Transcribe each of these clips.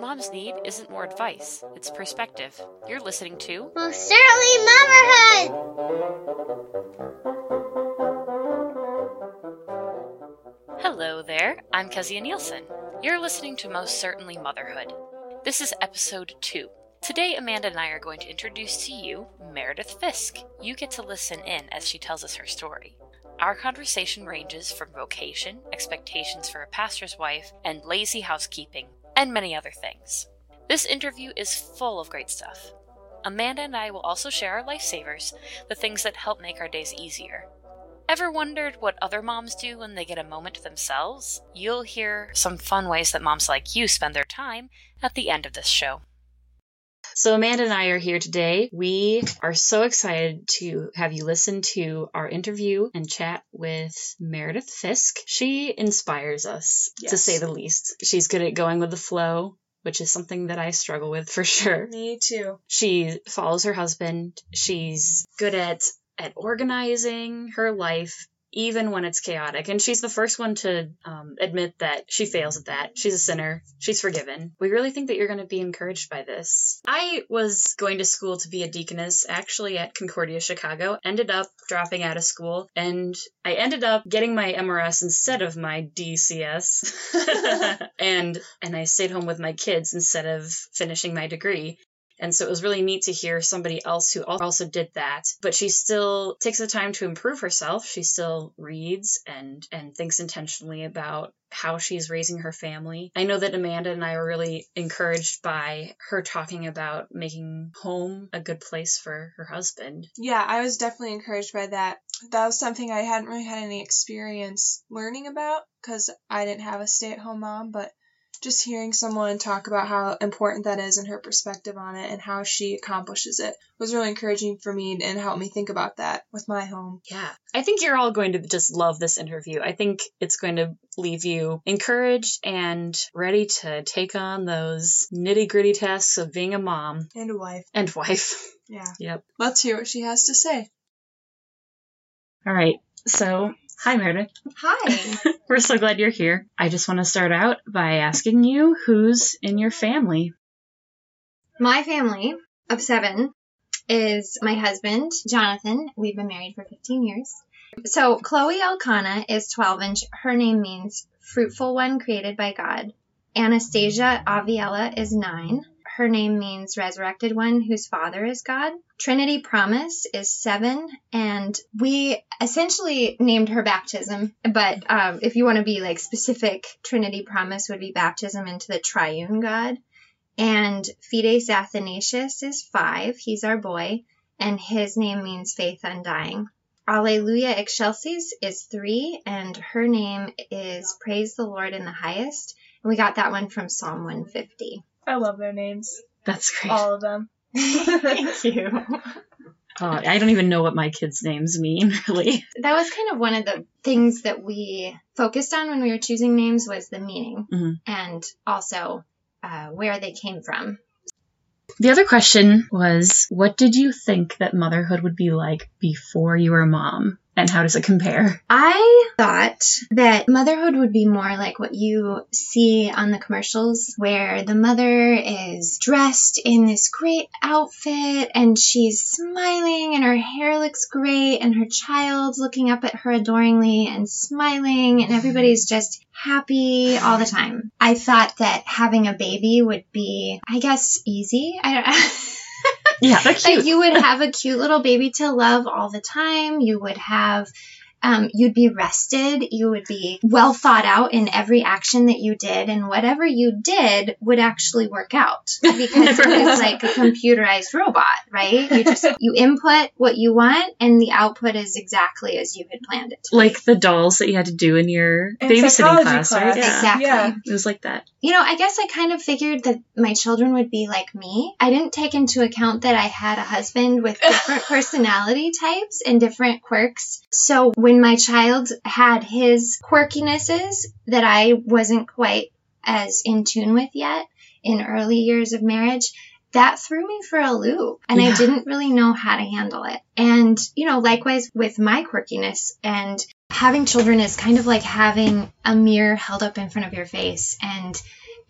What moms need isn't more advice, it's perspective. You're listening to Most certainly motherhood! Hello there, I'm Kezia Nielsen. You're listening to Most Certainly Motherhood. This is episode 2. Today, Amanda and I are going to introduce to you Meredith Fisk. You get to listen in as she tells us her story. Our conversation ranges from vocation, expectations for a pastor's wife, and lazy housekeeping, and many other things. This interview is full of great stuff. Amanda and I will also share our lifesavers, the things that help make our days easier. Ever wondered what other moms do when they get a moment to themselves? You'll hear some fun ways that moms like you spend their time at the end of this show. So, Amanda and I are here today. We are so excited to have you listen to our interview and chat with Meredith Fisk. She inspires us, to say the least. She's good at going with the flow, which is something that I struggle with for sure. Me too. She follows her husband. She's good at at organizing her life even when it's chaotic. And she's the first one to um, admit that she fails at that. She's a sinner. She's forgiven. We really think that you're going to be encouraged by this. I was going to school to be a deaconess actually at Concordia, Chicago. Ended up dropping out of school and I ended up getting my MRS instead of my DCS. and and I stayed home with my kids instead of finishing my degree. And so it was really neat to hear somebody else who also did that. But she still takes the time to improve herself. She still reads and and thinks intentionally about how she's raising her family. I know that Amanda and I were really encouraged by her talking about making home a good place for her husband. Yeah, I was definitely encouraged by that. That was something I hadn't really had any experience learning about because I didn't have a stay at home mom, but just hearing someone talk about how important that is and her perspective on it and how she accomplishes it was really encouraging for me and helped me think about that with my home. Yeah. I think you're all going to just love this interview. I think it's going to leave you encouraged and ready to take on those nitty gritty tasks of being a mom And a wife. and wife. Yeah. Yep. Let's hear what she has to say. All right. So, hi, Meredith. Hi. We're so glad you're here. I just want to start out by asking you who's in your family? My family of seven is my husband, Jonathan. We've been married for 15 years. So Chloe Elkanah is 12 and sh- her name means fruitful one created by God. Anastasia Aviella is 9. Her name means resurrected one whose father is God. Trinity Promise is 7 and we essentially named her baptism, but um, if you want to be like specific, Trinity Promise would be baptism into the triune God. And Fides Athanasius is five. He's our boy, and his name means faith undying. Alleluia Excelsis is three, and her name is Praise the Lord in the highest. And we got that one from Psalm 150. I love their names. That's great. All of them. Thank you. Oh, I don't even know what my kids' names mean, really. That was kind of one of the things that we focused on when we were choosing names was the meaning Mhm. and also uh, where they came from. The other question was what did you think that motherhood would be like before you were a mom? And how does it compare? I thought that motherhood would be more like what you see on the commercials, where the mother is dressed in this great outfit and she's smiling and her hair looks great and her child's looking up at her adoringly and smiling and everybody's just happy all the time. I thought that having a baby would be, I guess, easy. I don't Yeah, they're cute. like you would have a cute little baby to love all the time. You would have, um, you'd be rested. You would be well thought out in every action that you did, and whatever you did would actually work out because it was like a computerized robot, right? You just you input what you want, and the output is exactly as you had planned it. To. like the dolls that you had to do in your In babysitting psychology class, right? Yeah. Exactly. Yeah. It was like that. You know, I guess I kind of figured that my children would be like me. I didn't take into account that I had a husband with different personality types and different quirks. So when my child had his quirkinesses that I wasn't quite as in tune with yet in early years of marriage, that threw me for a loop and I didn't really know how to handle it. And, you know, likewise with my quirkiness and having children is kind of like having a mirror held up in front of your face and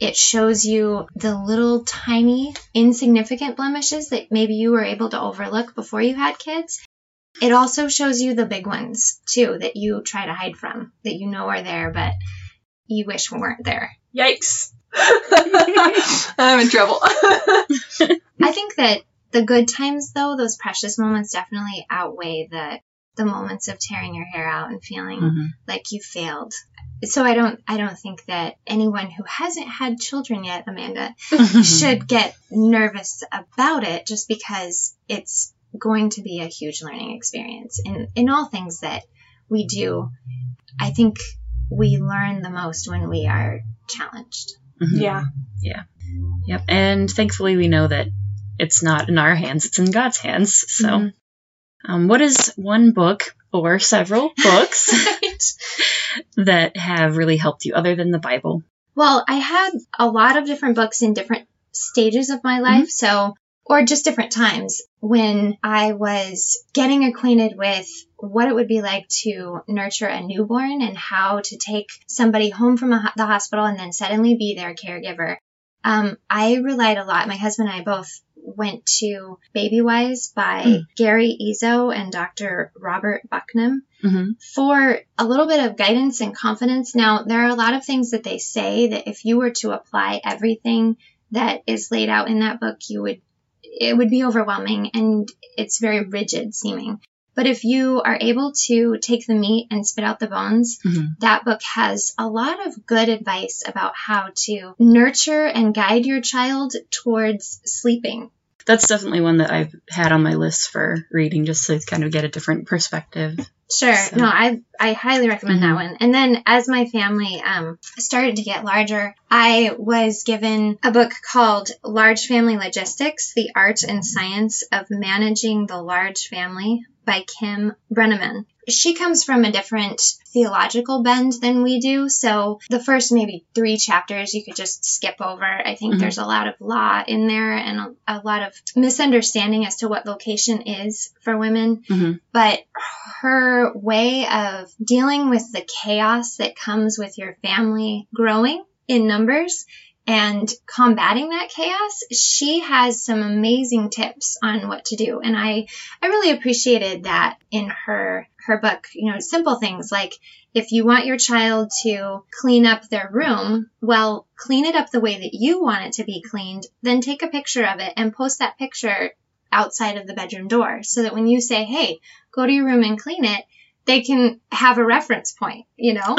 It shows you the little tiny insignificant blemishes that maybe you were able to overlook before you had kids. It also shows you the big ones too that you try to hide from, that you know are there, but you wish weren't there. Yikes. I'm in trouble. I think that the good times though, those precious moments definitely outweigh the the moments of tearing your hair out and feeling Mhm. like you failed. So I don't I don't think that anyone who hasn't had children yet, Amanda, should get nervous about it just because it's going to be a huge learning experience in in all things that we do. I think we learn the most when we are challenged. Mhm. yeah. Yep. And thankfully, we know that it's not in our hands; it's in God's hands. So, Mhm. um, what is one book or several books that have really helped you, other than the Bible? Well, I had a lot of different books in different stages of my life, so or just different times when I was getting acquainted with what it would be like to nurture a newborn and how to take somebody home from a, the hospital and then suddenly be their caregiver. Um, I relied a lot. My husband and I both went to Baby Wise by Mm. Gary Ezzo and Dr. Robert Bucknam Mm-hmm. for a little bit of guidance and confidence. Now, there are a lot of things that they say that if you were to apply everything that is laid out in that book, you would, it would be overwhelming and it's very rigid seeming. But if you are able to take the meat and spit out the bones, Mhm. that book has a lot of good advice about how to nurture and guide your child towards sleeping. That's definitely one that I've had on my list for reading, just to kind of get a different perspective. Sure. So- No, I I highly recommend that Mhm. one. And then as my family um, started to get larger, I was given a book called Large Family Logistics: The Art and Science of Managing the Large Family by Kim Brenneman. She comes from a different theological bend than we do, so the first maybe three chapters you could just skip over. I think Mhm. there's a lot of law in there and a, a lot of misunderstanding as to what vocation is for women Mm-hmm. but her way of dealing with the chaos that comes with your family growing in numbers and combating that chaos, she has some amazing tips on what to do. And I, I really appreciated that in her, her book, you know, simple things like if you want your child to clean up their room, well, clean it up the way that you want it to be cleaned, then take a picture of it and post that picture outside of the bedroom door so that when you say, hey, go to your room and clean it, they can have a reference point, you know?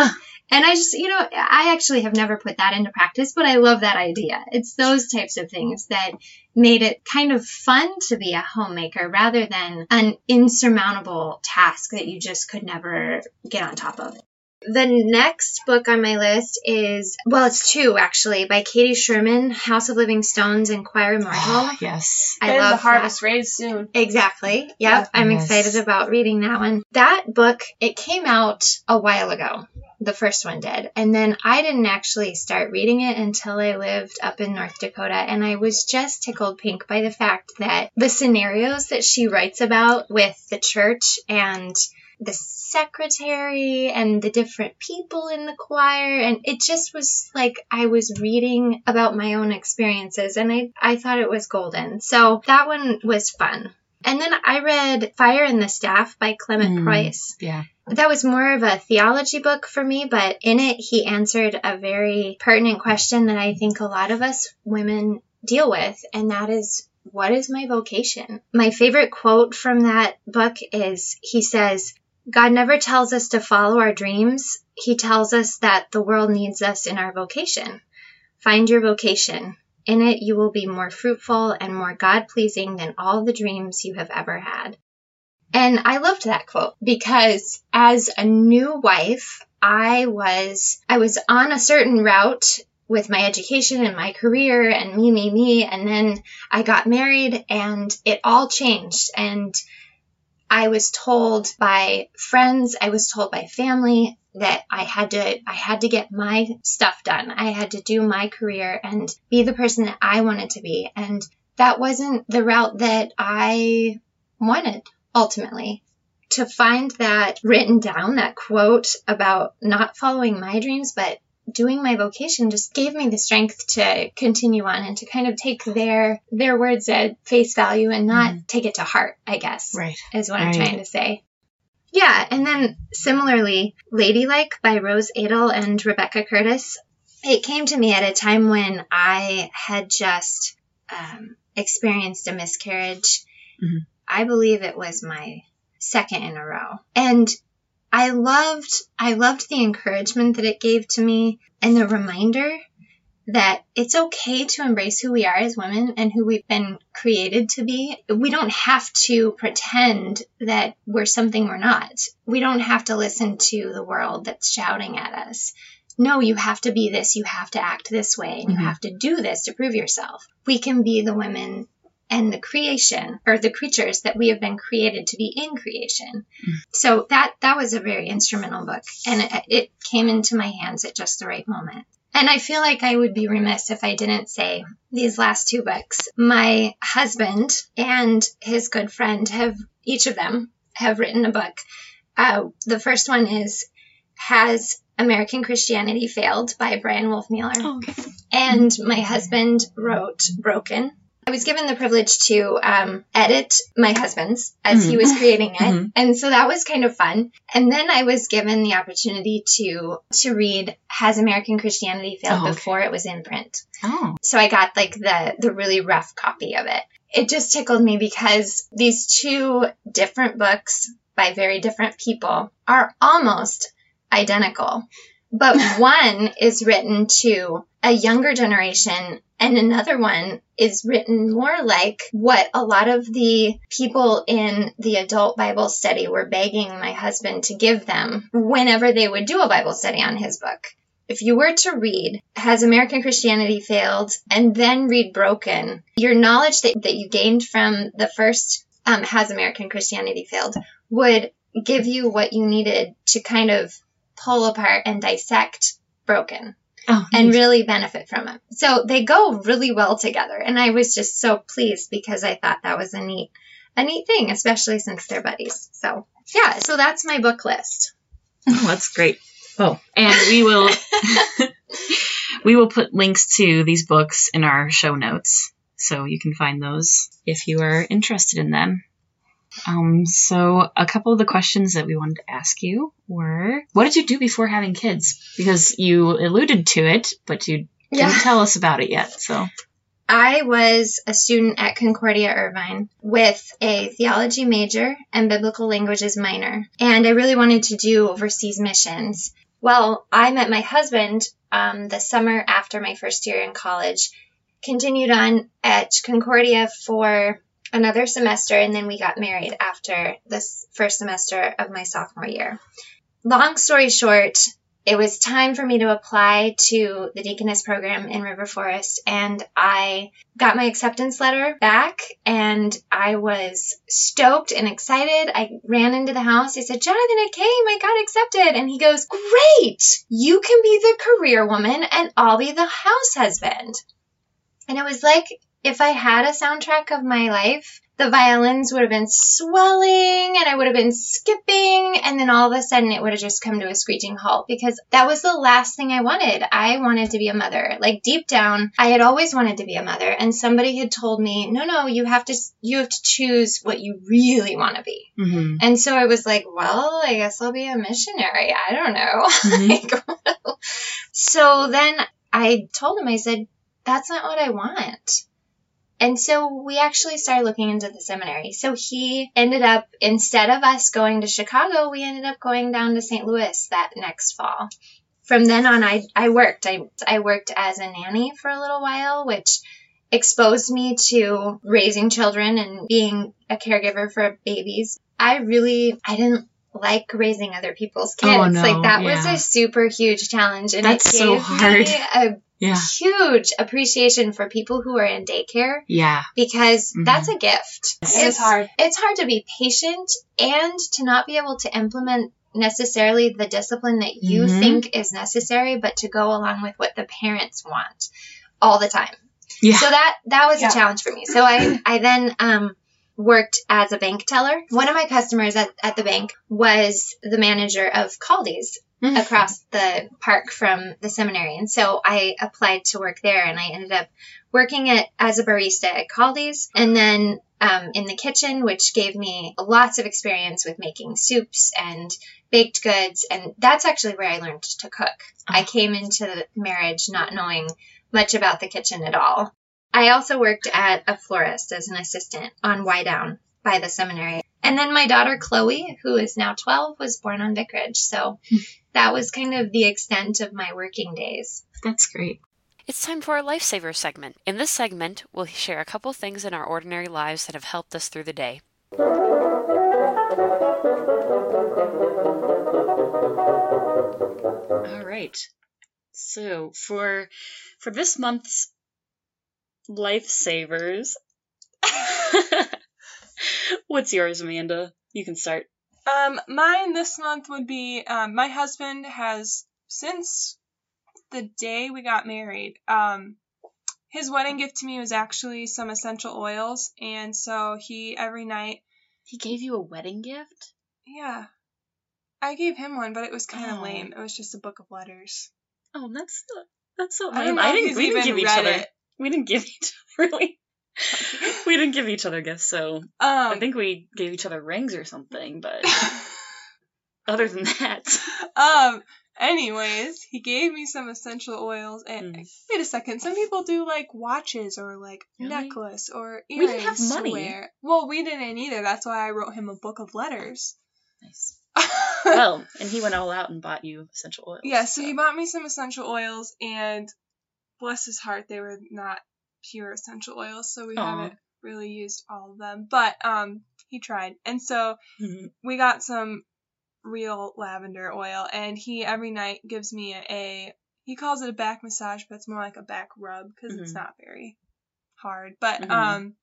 And I just, you know, I actually have never put that into practice, but I love that idea. It's those types of things that made it kind of fun to be a homemaker rather than an insurmountable task that you just could never get on top of. The next book on my list is, well, it's two actually, by Katie Schuermann, House of Living Stones and Choir Immortal. Ah, yes. I and love the that. harvest raised soon. Exactly. Yep. Yeah. I'm Yes. excited about reading that one. That book, it came out a while ago. The first one did. And then I didn't actually start reading it until I lived up in North Dakota. And I was just tickled pink by the fact that the scenarios that she writes about with the church and the secretary and the different people in the choir and it just was like I was reading about my own experiences and I, I thought it was golden. So that one was fun. And then I read Fire and the Staff by Klemet Mm. Preus. Yeah. That was more of a theology book for me, but in it he answered a very pertinent question that I think a lot of us women deal with, and that is what is my vocation? My favorite quote from that book is he says, God never tells us to follow our dreams. He tells us that the world needs us in our vocation. Find your vocation. In it, you will be more fruitful and more God pleasing than all the dreams you have ever had. And I loved that quote because as a new wife, I was, I was on a certain route with my education and my career and me, me, me. And then I got married and it all changed. And I was told by friends, I was told by family that I had to I had to get my stuff done. I had to do my career and be the person that I wanted to be. And that wasn't the route that I wanted ultimately. To find that written down, that quote about not following my dreams, but doing my vocation just gave me the strength to continue on and to kind of take their their words at face value and not take it to heart, I guess. Right. Is what I'm trying to say. Yeah, and then similarly, Ladylike by Rose Adle and Rebekah Curtis. It came to me at a time when I had just um, experienced a miscarriage. Mhm. I believe it was my second in a row. And I loved I loved the encouragement that it gave to me and the reminder that it's okay to embrace who we are as women and who we've been created to be. We don't have to pretend that we're something we're not. We don't have to listen to the world that's shouting at us. No, you have to be this, you have to act this way, and Mhm. you have to do this to prove yourself. We can be the women and the creation or the creatures that we have been created to be in creation. So that that was a very instrumental book and it, it came into my hands at just the right moment. And I feel like I would be remiss if I didn't say these last two books. My husband and his good friend have each of them have written a book. Uh, the first one is Has American Christianity Failed by Bryan Wolfmueller. Oh, And my husband wrote Broken. I was given the privilege to um, edit my husband's as he Mhm. was creating it, Mhm. and so that was kind of fun. And then I was given the opportunity to to read Has American Christianity Failed Oh, okay. before it was in print. Oh. So I got like the the really rough copy of it. It just tickled me because these two different books by very different people are almost identical. But one is written to a younger generation and another one is written more like what a lot of the people in the adult Bible study were begging my husband to give them whenever they would do a Bible study on his book. If you were to read Has American Christianity Failed and then read Broken, your knowledge that, that you gained from the first um, Has American Christianity Failed would give you what you needed to kind of pull apart and dissect Broken Oh. and neat. really benefit from it. So they go really well together. And I was just so pleased because I thought that was a neat, a neat thing, especially since they're buddies. So yeah, so that's my book list. Oh, that's great. Oh, and we will we will put links to these books in our show notes, so you can find those if you are interested in them. Um, so a couple of the questions that we wanted to ask you were, what did you do before having kids? Because you alluded to it, but you didn't tell us about it yet. So I was a student at Concordia Irvine with a theology major and biblical languages minor, and I really wanted to do overseas missions. Well, I met my husband um, the summer after my first year in college, continued on at Concordia for another semester, and then we got married after this first semester of my sophomore year. Long story short, it was time for me to apply to the deaconess program in River Forest, and I got my acceptance letter back, and I was stoked and excited. I ran into the house. I said, Jonathan, I came. I got accepted. And he goes, Great! You can be the career woman, and I'll be the house husband. And it was like if I had a soundtrack of my life, the violins would have been swelling and I would have been skipping, and then all of a sudden it would have just come to a screeching halt because that was the last thing I wanted. I wanted to be a mother. Like deep down, I had always wanted to be a mother, and somebody had told me, "No, no, you have to you have to choose what you really want to be." mhm. And so I was like, "Well, I guess I'll be a missionary. I don't know." Mhm. Like, so then I told him, I said, that's not what I want. And so we actually started looking into the seminary. So he ended up, instead of us going to Chicago, we ended up going down to St. Louis that next fall. From then on, I, I worked. I, I worked as a nanny for a little while, which exposed me to raising children and being a caregiver for babies. I really, I didn't like raising other people's oh, kids. Oh, no, like that was a super huge challenge. And That's it so gave hard. me a Yeah. huge appreciation for people who are in daycare Yeah. because Mhm. that's a gift. It's hard. It's hard to be patient and to not be able to implement necessarily the discipline that you Mhm. think is necessary, but to go along with what the parents want all the time. Yeah. So that that was Yeah. a challenge for me. So I I then um worked as a bank teller. One of my customers at, at the bank was the manager of Kaldi's across the park from the seminary. And so I applied to work there and I ended up working at as a barista at Kaldi's and then um, in the kitchen, which gave me lots of experience with making soups and baked goods. And that's actually where I learned to cook. I came into the marriage not knowing much about the kitchen at all. I also worked at a florist as an assistant on Y Down by the seminary. And then my daughter Chloe, who is now 12, was born on Vicarage. So that was kind of the extent of my working days. That's great. It's time for our Lifesaver segment. In this segment, we'll share a couple things in our ordinary lives that have helped us through the day. All right. So for for this month's lifesavers, what's yours, Amanda? You can start. Um, mine this month would be um, my husband has since the day we got married. Um, his wedding gift to me was actually some essential oils, and so he every night. He gave you a wedding gift. Yeah, I gave him one, but it was kind of Oh. lame. It was just a book of letters. Oh, that's that's so lame. don't I didn't. We didn't give each other. it. We didn't give each other really. we didn't give each other gifts, so Um, I think we gave each other rings or something. But other than that, um. Anyways, he gave me some essential oils, and Mm. wait a second. Some people do like watches or like Really? necklace or We earrings didn't have money. wear. Well, we didn't either. That's why I wrote him a book of letters. nice. Well, and he went all out and bought you essential oils. yeah, so he bought me some essential oils, and bless his heart, they were not pure essential oils, so we Aw. haven't really used all of them. But um, he tried, and so Mhm. we got some real lavender oil, and he every night gives me a, a he calls it a back massage, but it's more like a back rub because it's Mhm. not very hard. But Mhm. um,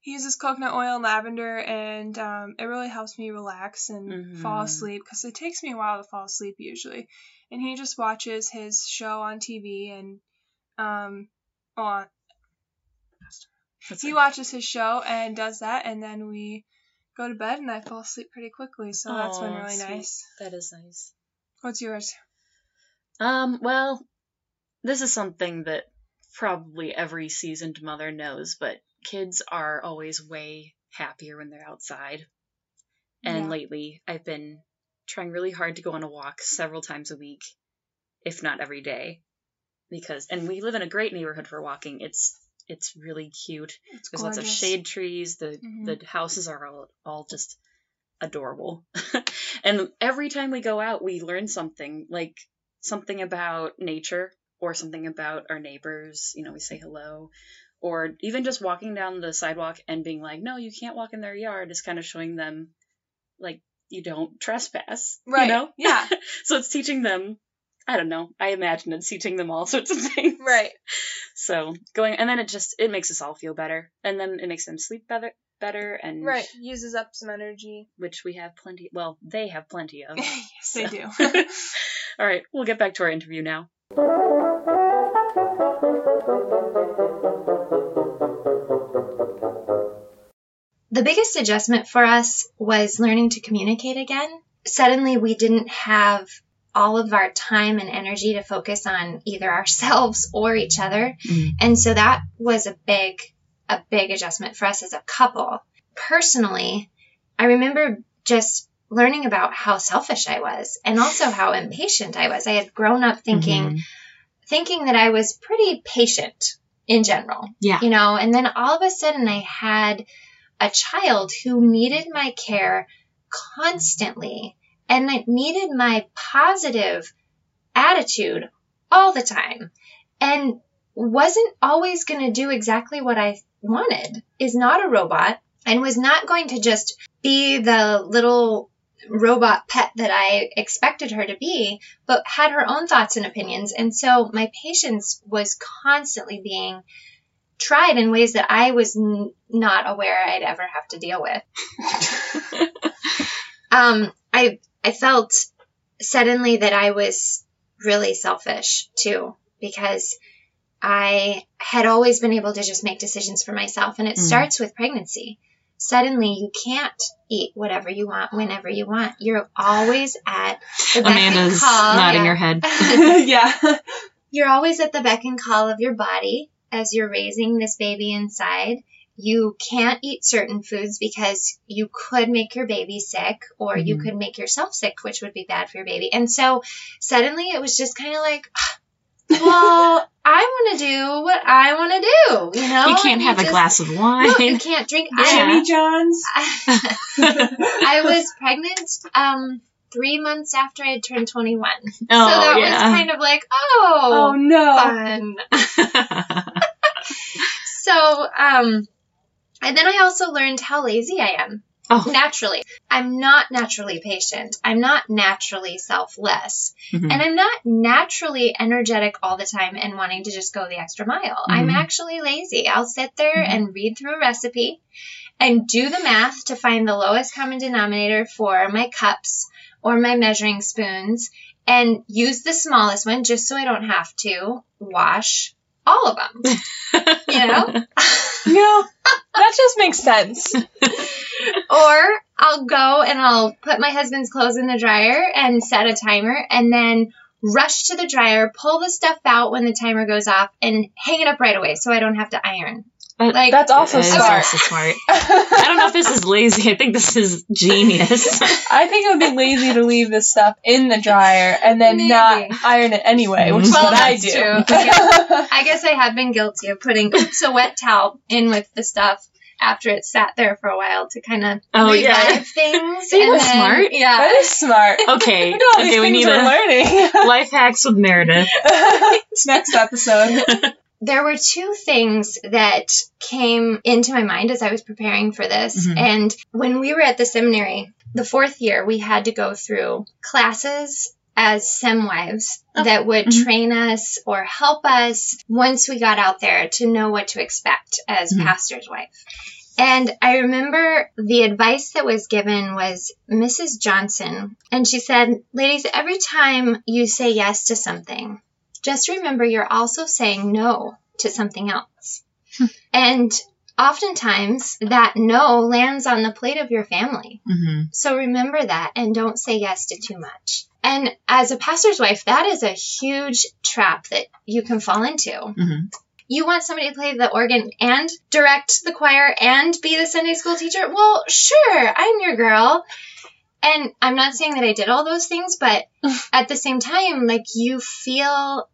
he uses coconut oil and lavender, and um, it really helps me relax and fall Mhm. asleep because it takes me a while to fall asleep usually. And he just watches his show on TV and um on he watches his show and does that, and then we go to bed, and I fall asleep pretty quickly. So that's been really sweet. nice. That is nice. What's yours? Um, well, this is something that probably every seasoned mother knows, but kids are always way happier when they're outside. And Yeah. lately, I've been trying really hard to go on a walk several times a week, if not every day. Because and we live in a great neighborhood for walking. It's it's really cute. It's There's lots of shade trees. The Mhm. the houses are all, all just adorable. and every time we go out, we learn something like something about nature or something about our neighbors. You know, we say hello. Or even just walking down the sidewalk and being like, no, you can't walk in their yard is kind of showing them like you don't trespass. Right. You know? Yeah. so it's teaching them I don't know. I imagine it's teaching them all sorts of things. Right. So going and then it just it makes us all feel better. And then it makes them sleep better better and Right. Uses up some energy. which we have plenty well, they have plenty of. yes, they do. all right, we'll get back to our interview now. The biggest adjustment for us was learning to communicate again. Suddenly, we didn't have all of our time and energy to focus on either ourselves or each other. Mhm. And so that was a big, a big adjustment for us as a couple. Personally, I remember just learning about how selfish I was and also how impatient I was. I had grown up thinking, Mhm. thinking that I was pretty patient in general. Yeah. You know, and then all of a sudden I had a child who needed my care constantly and it needed my positive attitude all the time and wasn't always going to do exactly what I wanted, is not a robot, and was not going to just be the little robot pet that I expected her to be, but had her own thoughts and opinions. And so my patience was constantly being tried in ways that I was n- not aware I'd ever have to deal with. um, I I felt suddenly that I was really selfish too because I had always been able to just make decisions for myself, and it Mm. starts with pregnancy. suddenly you can't eat whatever you want whenever you want. You're always at the beck and Amanda's call. nodding yeah. her head. yeah. You're always at the beck and call of your body as you're raising this baby inside. You can't eat certain foods because you could make your baby sick or you Mhm. could make yourself sick, which would be bad for your baby. And so suddenly it was just kind of like, well, I want to do what I want to do. You know, you can't And have a just- glass of No, wine. you can't drink. Yeah. Jimmy John's. I, I was pregnant um, three months after I had turned 21. oh, so that was kind of like, oh, Oh no. fun. So, um, and then I also learned how lazy I am. Oh. Naturally. I'm not naturally patient. I'm not naturally selfless. Mhm. And I'm not naturally energetic all the time and wanting to just go the extra mile. I'm Mhm. actually lazy. I'll sit there Mhm. and read through a recipe and do the math to find the lowest common denominator for my cups or my measuring spoons and use the smallest one just so I don't have to wash all of them. You know? Yeah. That just makes sense. or I'll go and I'll put my husband's clothes in the dryer and set a timer and then rush to the dryer, pull the stuff out when the timer goes off and hang it up right away so I don't have to iron. But Like That's also It is smart. also smart. I don't know if this is lazy. I think this is genius. I think it would be lazy to leave this stuff in the dryer and then Maybe. not iron it anyway, which is Well, what I that's do. true. I guess I have been guilty of putting oops a wet towel in with the stuff after it sat there for a while to kind of Oh, revive yeah. things. See, and that's then- smart. Yeah. that is smart. Okay. Look at all these Okay, we need a learning. life hacks with Meredith. Next episode. There were two things that came into my mind as I was preparing for this. Mhm. And when we were at the seminary, the fourth year, we had to go through classes as SEM wives Oh. that would Mhm. train us or help us once we got out there to know what to expect as Mhm. pastor's wife. And I remember the advice that was given was Mrs. Johnson. And she said, Ladies, every time you say yes to something, just remember you're also saying no to something else. and oftentimes that no lands on the plate of your family. hmm So remember that and don't say yes to too much. And as a pastor's wife, that is a huge trap that you can fall into. hmm You want somebody to play the organ and direct the choir and be the Sunday school teacher? Well, sure, I'm your girl. And I'm not saying that I did all those things, but at the same time, like you feel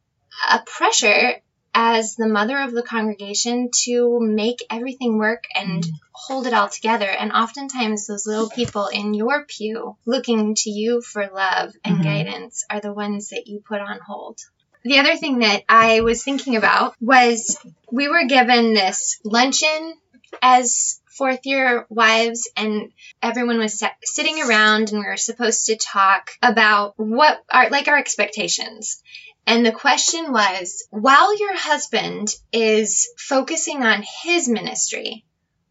a pressure as the mother of the congregation to make everything work and Mhm. hold it all together. And oftentimes, those little people in your pew looking to you for love and Mhm. guidance are the ones that you put on hold. The other thing that I was thinking about was we were given this luncheon as fourth year wives, and everyone was sitting around, and we were supposed to talk about what are like our expectations. And the question was while your husband is focusing on his ministry,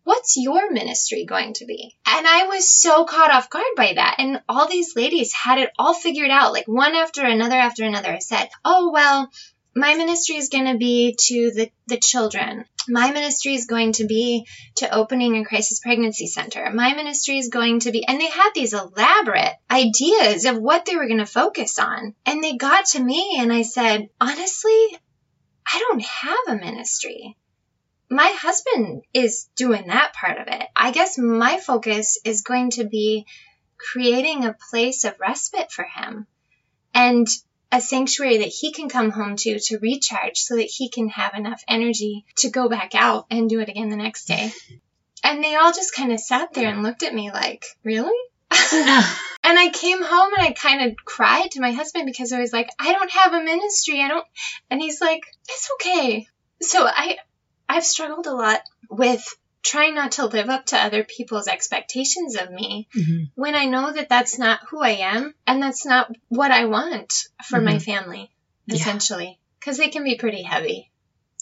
what's your ministry going to be? And I was so caught off guard by that. And all these ladies had it all figured out, like one after another after another I said, oh, well, my ministry is going to be to the, the children. My ministry is going to be to opening a crisis pregnancy center. My ministry is going to be, and they had these elaborate ideas of what they were going to focus on. And they got to me and I said, honestly, I don't have a ministry my husband is doing that part of it. I guess my focus is going to be creating a place of respite for him and a sanctuary that he can come home to to recharge so that he can have enough energy to go back out and do it again the next day. And they all just kind of sat there and looked at me like, really? And I came home and I kind of cried to my husband because I was like, I don't have a ministry. I don't. And he's like, it's okay. So I, I've struggled a lot with trying not to live up to other people's expectations of me Mhm. when I know that that's not who I am and that's not what I want for my family, essentially. Because they can be pretty heavy.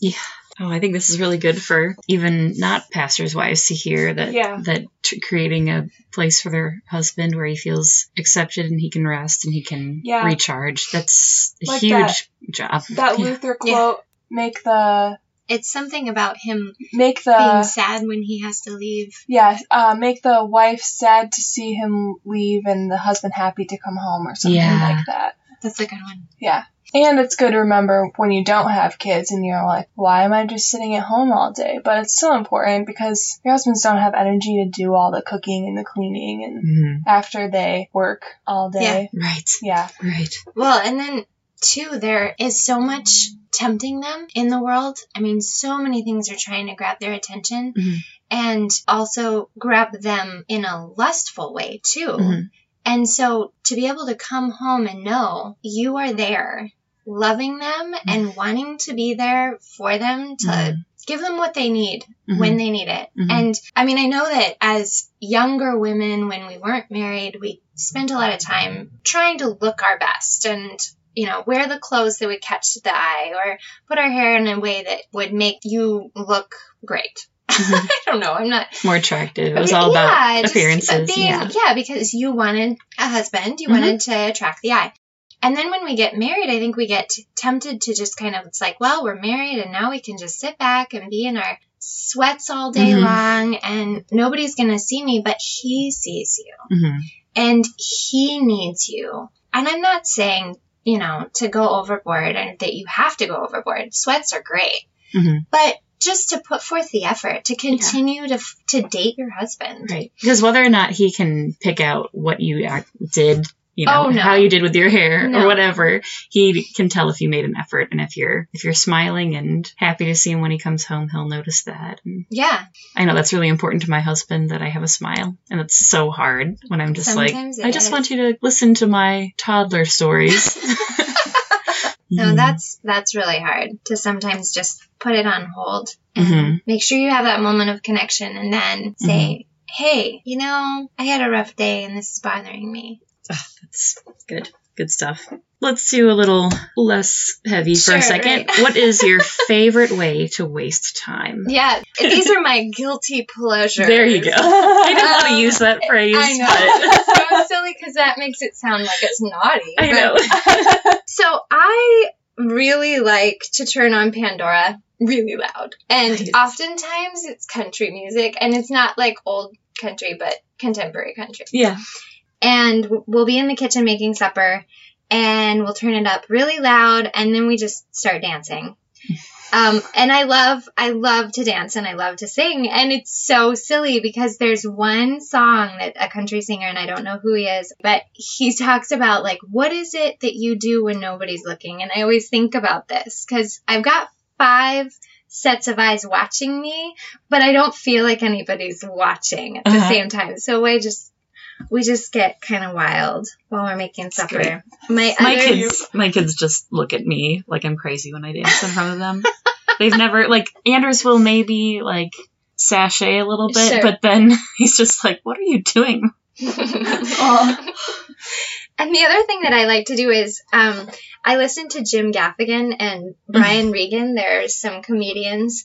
Yeah. Oh, I think this is really good for even not pastors' wives to hear that Yeah. that t- creating a place for their husband where he feels accepted and he can rest and he can Yeah. recharge. That's a Like huge that- job. That Yeah. Luther quote, make the It's something about him make being the sad when he has to leave. yeah uh, make the wife sad to see him leave and the husband happy to come home or something Yeah. like that. That's a good one. Yeah. And it's good to remember when you don't have kids and you're like, why am I just sitting at home all day? But it's still important because your husbands don't have energy to do all the cooking and the cleaning and Mhm. after they work all day. Yeah. Right. Yeah. Right. Well, and then too, there is so much tempting them in the world. I mean, so many things are trying to grab their attention Mhm. and also grab them in a lustful way too. Mhm. And so to be able to come home and know you are there, loving them and wanting to be there for them to Mhm. give them what they need Mhm. when they need it. Mhm. And I mean, I know that as younger women, when we weren't married, we spent a lot of time trying to look our best and, you know, wear the clothes that would catch the eye or put our hair in a way that would make you look great. Mhm. I don't know. I'm not More attractive. It was all about appearances. being- yeah. because you wanted a husband, you Mhm. wanted to attract the eye. And then when we get married, I think we get tempted to just kind of, it's like, well, we're married and now we can just sit back and be in our sweats all day Mhm. long and nobody's going to see me, but he sees you Mhm. and he needs you. And I'm not saying, you know, to go overboard and that you have to go overboard. Sweats are great. Mhm. But just to put forth the effort to continue to to date your husband. Right. Because whether or not he can pick out what you did, you know, Oh, no. how you did with your hair No. or whatever, he can tell if you made an effort. And if you're if you're smiling and happy to see him when he comes home, he'll notice that. And Yeah. I know that's really important to my husband that I have a smile, and it's so hard when I'm just Sometimes like, I just is. want you to listen to my toddler stories. No, Mhm. that's that's really hard to sometimes just put it on hold and Mhm. make sure you have that moment of connection and then say, Mm-hmm. "Hey, you know, I had a rough day and this is bothering me." That's good. Good stuff. Let's do a little less heavy for a second. right. what is your favorite way to waste time? Yeah, these are my guilty pleasures. There you go. I didn't want to Um, use that phrase, I know. but so silly because that makes it sound like it's naughty. I but- know. So I really like to turn on Pandora really loud. And Nice. oftentimes it's country music and it's not like old country but contemporary country. yeah. And we'll be in the kitchen making supper and we'll turn it up really loud and then we just start dancing. Um, and I love, I love to dance and I love to sing. And it's so silly because there's one song that a country singer, and I don't know who he is, but he talks about like, what is it that you do when nobody's looking? And I always think about this because I've got five sets of eyes watching me, but I don't feel like anybody's watching at the Uh-huh. same time. So I just, we just get kind of wild while we're making supper. My, My other- kids my kids just look at me like I'm crazy when I dance in front of them. They've never like Anders will maybe like sashay a little bit, Sure. but then he's just like, What are you doing? And the other thing that I like to do is um, I listen to Jim Gaffigan and Brian Regan. There's some comedians.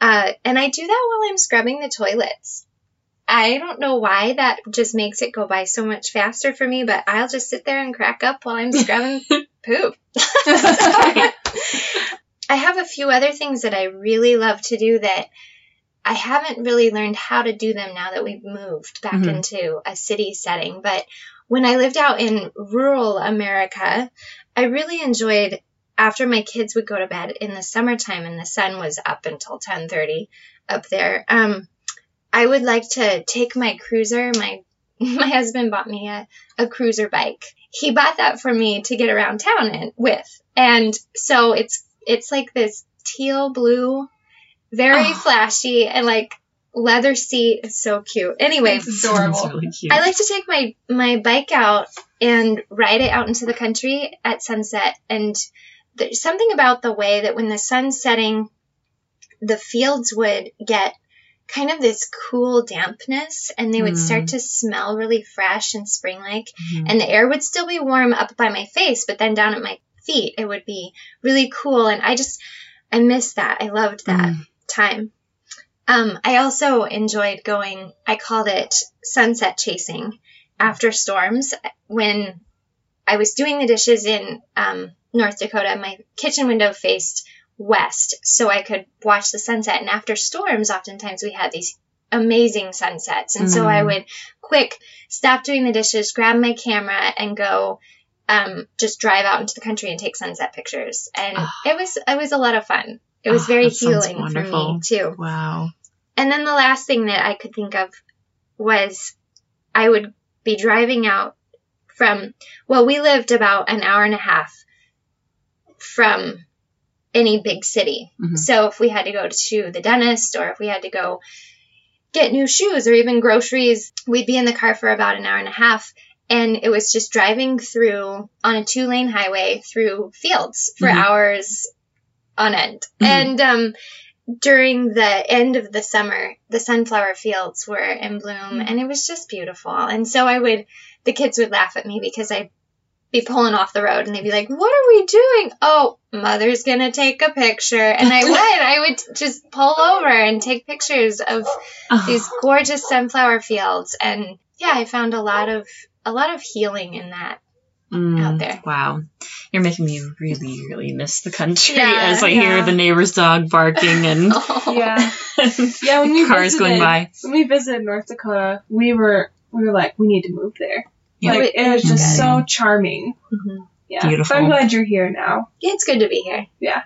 Uh, and I do that while I'm scrubbing the toilets. I don't know why that just makes it go by so much faster for me, but I'll just sit there and crack up while I'm scrubbing poop. I have a few other things that I really love to do that I haven't really learned how to do them now that we've moved back Mhm. into a city setting. But when I lived out in rural America, I really enjoyed after my kids would go to bed in the summertime and the sun was up until 10:30 up there. Um, I would like to take my cruiser. My my husband bought me a, a cruiser bike. He bought that for me to get around town in with, and so it's it's like this teal blue, very Oh. flashy, and like leather seat. It's so cute. Anyway, It's adorable. It's really cute. I like to take my my bike out and ride it out into the country at sunset. And there's something about the way that when the sun's setting, the fields would get kind of this cool dampness, and they would Mm. start to smell really fresh and spring-like. Mhm. And the air would still be warm up by my face, but then down at my feet, it would be really cool. And I just I miss that. I loved that Mm. time. Um, I also enjoyed going, I called it sunset chasing after storms. When I was doing the dishes in um, North Dakota, my kitchen window faced west so I could watch the sunset. And after storms, oftentimes we had these amazing sunsets. And so I Mm. would quick stop doing the dishes, grab my camera, and go um, just drive out into the country and take sunset pictures. And Oh. it was it was a lot of fun. It was Oh, very healing for me too. Wow. And then the last thing that I could think of was I would be driving out from, well, we lived about an hour and a half from any big city. Mhm. So if we had to go to the dentist or if we had to go get new shoes or even groceries, we'd be in the car for about an hour and a half. And it was just driving through on a two lane highway through fields for Mhm. hours on end. Mhm. And um, during the end of the summer, the sunflower fields were in bloom and it was just beautiful. And so I would, the kids would laugh at me because I'd be pulling off the road and they'd be like, What are we doing? Oh, mother's gonna take a picture. And I would, I would just pull over and take pictures of Oh, these gorgeous sunflower fields. And yeah, I found a lot of, a lot of healing in that. mm, out there. Wow. You're making me really, really miss the country Yeah, as I hear the neighbor's dog barking and Yeah. Yeah, when we cars going by. When we visited North Dakota, we were we were like, we need to move there. Yeah. Like it was just Okay. so charming. Mhm. Yeah. Beautiful. So I'm glad you're here now. It's good to be here. Yeah.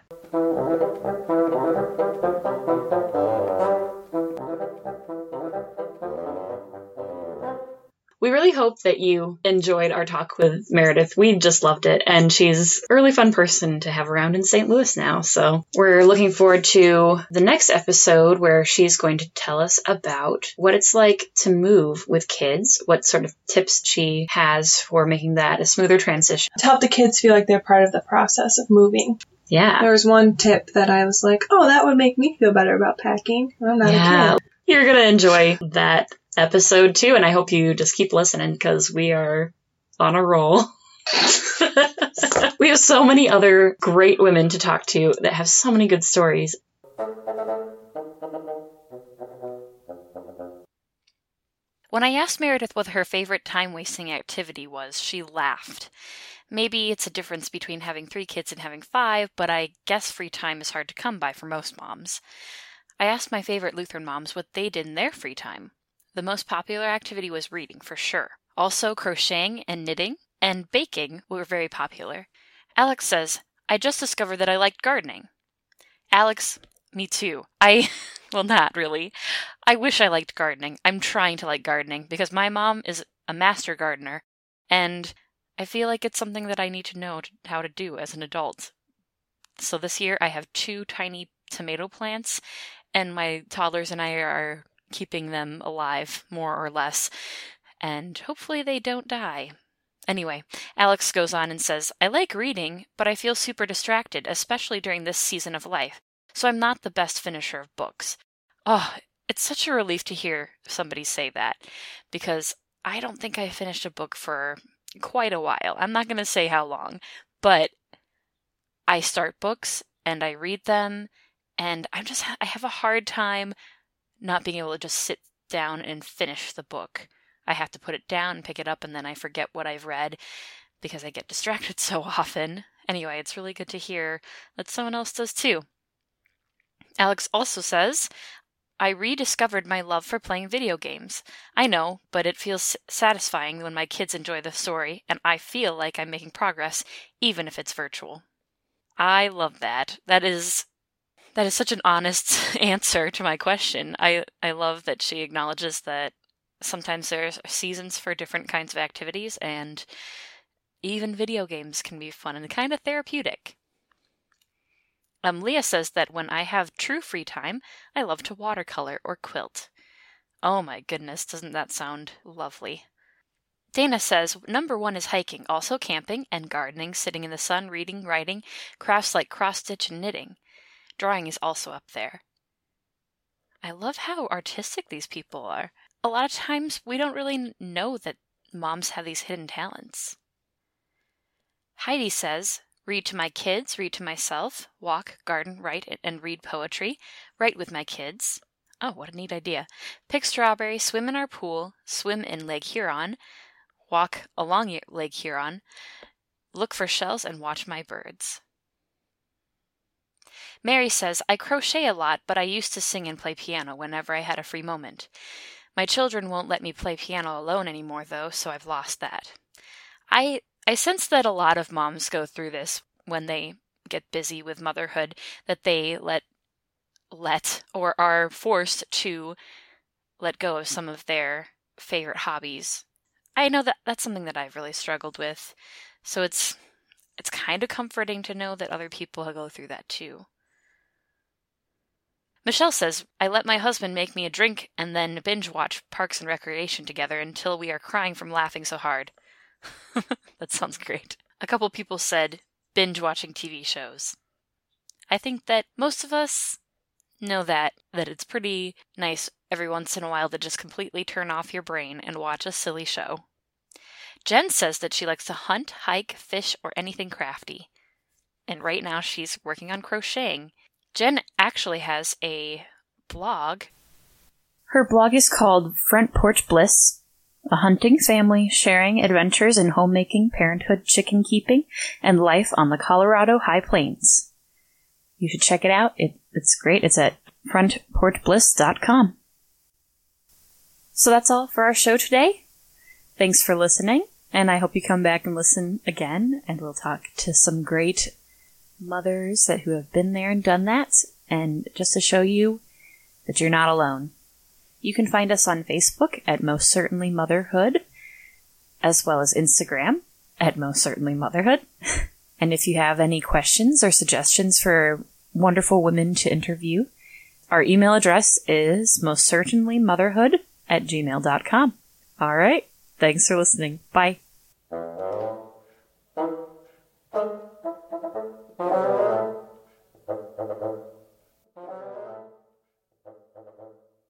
We really hope that you enjoyed our talk with Meredith. We just loved it, and she's a really fun person to have around in St. Louis now. So we're looking forward to the next episode where she's going to tell us about what it's like to move with kids, what sort of tips she has for making that a smoother transition. To help the kids feel like they're part of the process of moving. Yeah. There was one tip that I was like, oh, that would make me feel better about packing. I'm not Yeah. a kid. You're going to enjoy that episode too, and I hope you just keep listening because we are on a roll. we have so many other great women to talk to that have so many good stories. When I asked Meredith what her favorite time wasting activity was, she laughed. Maybe it's a difference between having three kids and having five, but I guess free time is hard to come by for most moms. I asked my favorite Lutheran moms what they did in their free time. The most popular activity was reading, for sure. Also, crocheting and knitting and baking were very popular. Alex says, I just discovered that I liked gardening. Alex, me too. I, well, not really. I wish I liked gardening. I'm trying to like gardening because my mom is a master gardener, and I feel like it's something that I need to know t- how to do as an adult. So this year I have two tiny tomato plants, and my toddlers and I are keeping them alive, more or less, and hopefully they don't die. Anyway, Alex goes on and says, I like reading, but I feel super distracted, especially during this season of life, so I'm not the best finisher of books. Oh, it's such a relief to hear somebody say that, because I don't think I finished a book for quite a while. I'm not going to say how long, but I start books and I read them, and I'm just, I have a hard time not being able to just sit down and finish the book. I have to put it down, pick it up, and then I forget what I've read because I get distracted so often. Anyway, it's really good to hear that someone else does too. Alex also says, I rediscovered my love for playing video games. I know, but it feels satisfying when my kids enjoy the story, and I feel like I'm making progress, even if it's virtual. I love that. That is that is such an honest answer to my question. I I love that she acknowledges that sometimes there's seasons for different kinds of activities and even video games can be fun and kind of therapeutic. Um, Leah says that when I have true free time, I love to watercolor or quilt. Oh my goodness, doesn't that sound lovely? Dana says number one is hiking, also camping and gardening, sitting in the sun, reading, writing, crafts like cross stitch and knitting. Drawing is also up there. I love how artistic these people are. A lot of times we don't really know that moms have these hidden talents. Heidi says, read to my kids, read to myself, walk, garden, write, and read poetry, write with my kids. Oh, what a neat idea. Pick strawberries, swim in our pool, swim in Lake Huron, walk along Lake Huron, look for shells, and watch my birds. Mary says, I crochet a lot, but I used to sing and play piano whenever I had a free moment. My children won't let me play piano alone anymore, though, so I've lost that. I I sense that a lot of moms go through this when they get busy with motherhood, that they let let or are forced to let go of some of their favorite hobbies. I know that that's something that I've really struggled with. So it's it's kind of comforting to know that other people go through that too. Michelle says, I let my husband make me a drink and then binge watch Parks and Recreation together until we are crying from laughing so hard. that sounds great. A couple people said binge watching TV shows. I think that most of us know that that it's pretty nice every once in a while to just completely turn off your brain and watch a silly show. Jen says that she likes to hunt, hike, fish, or anything crafty. And right now she's working on crocheting. Jen actually has a blog. Her blog is called Front Porch Bliss, a hunting family sharing adventures in homemaking, parenthood, chicken keeping, and life on the Colorado High Plains. You should check it out. It, it's great. It's at frontporchbliss.com. So that's all for our show today. Thanks for listening, and I hope you come back and listen again, and we'll talk to some great mothers who have been there and done that, and just to show you that you're not alone. You can find us on Facebook at Most Certainly Motherhood, as well as Instagram at Most Certainly Motherhood. and if you have any questions or suggestions for wonderful women to interview, our email address is Most Certainly Motherhood at gmail.com. All right. Thanks for listening. Bye. Thank you.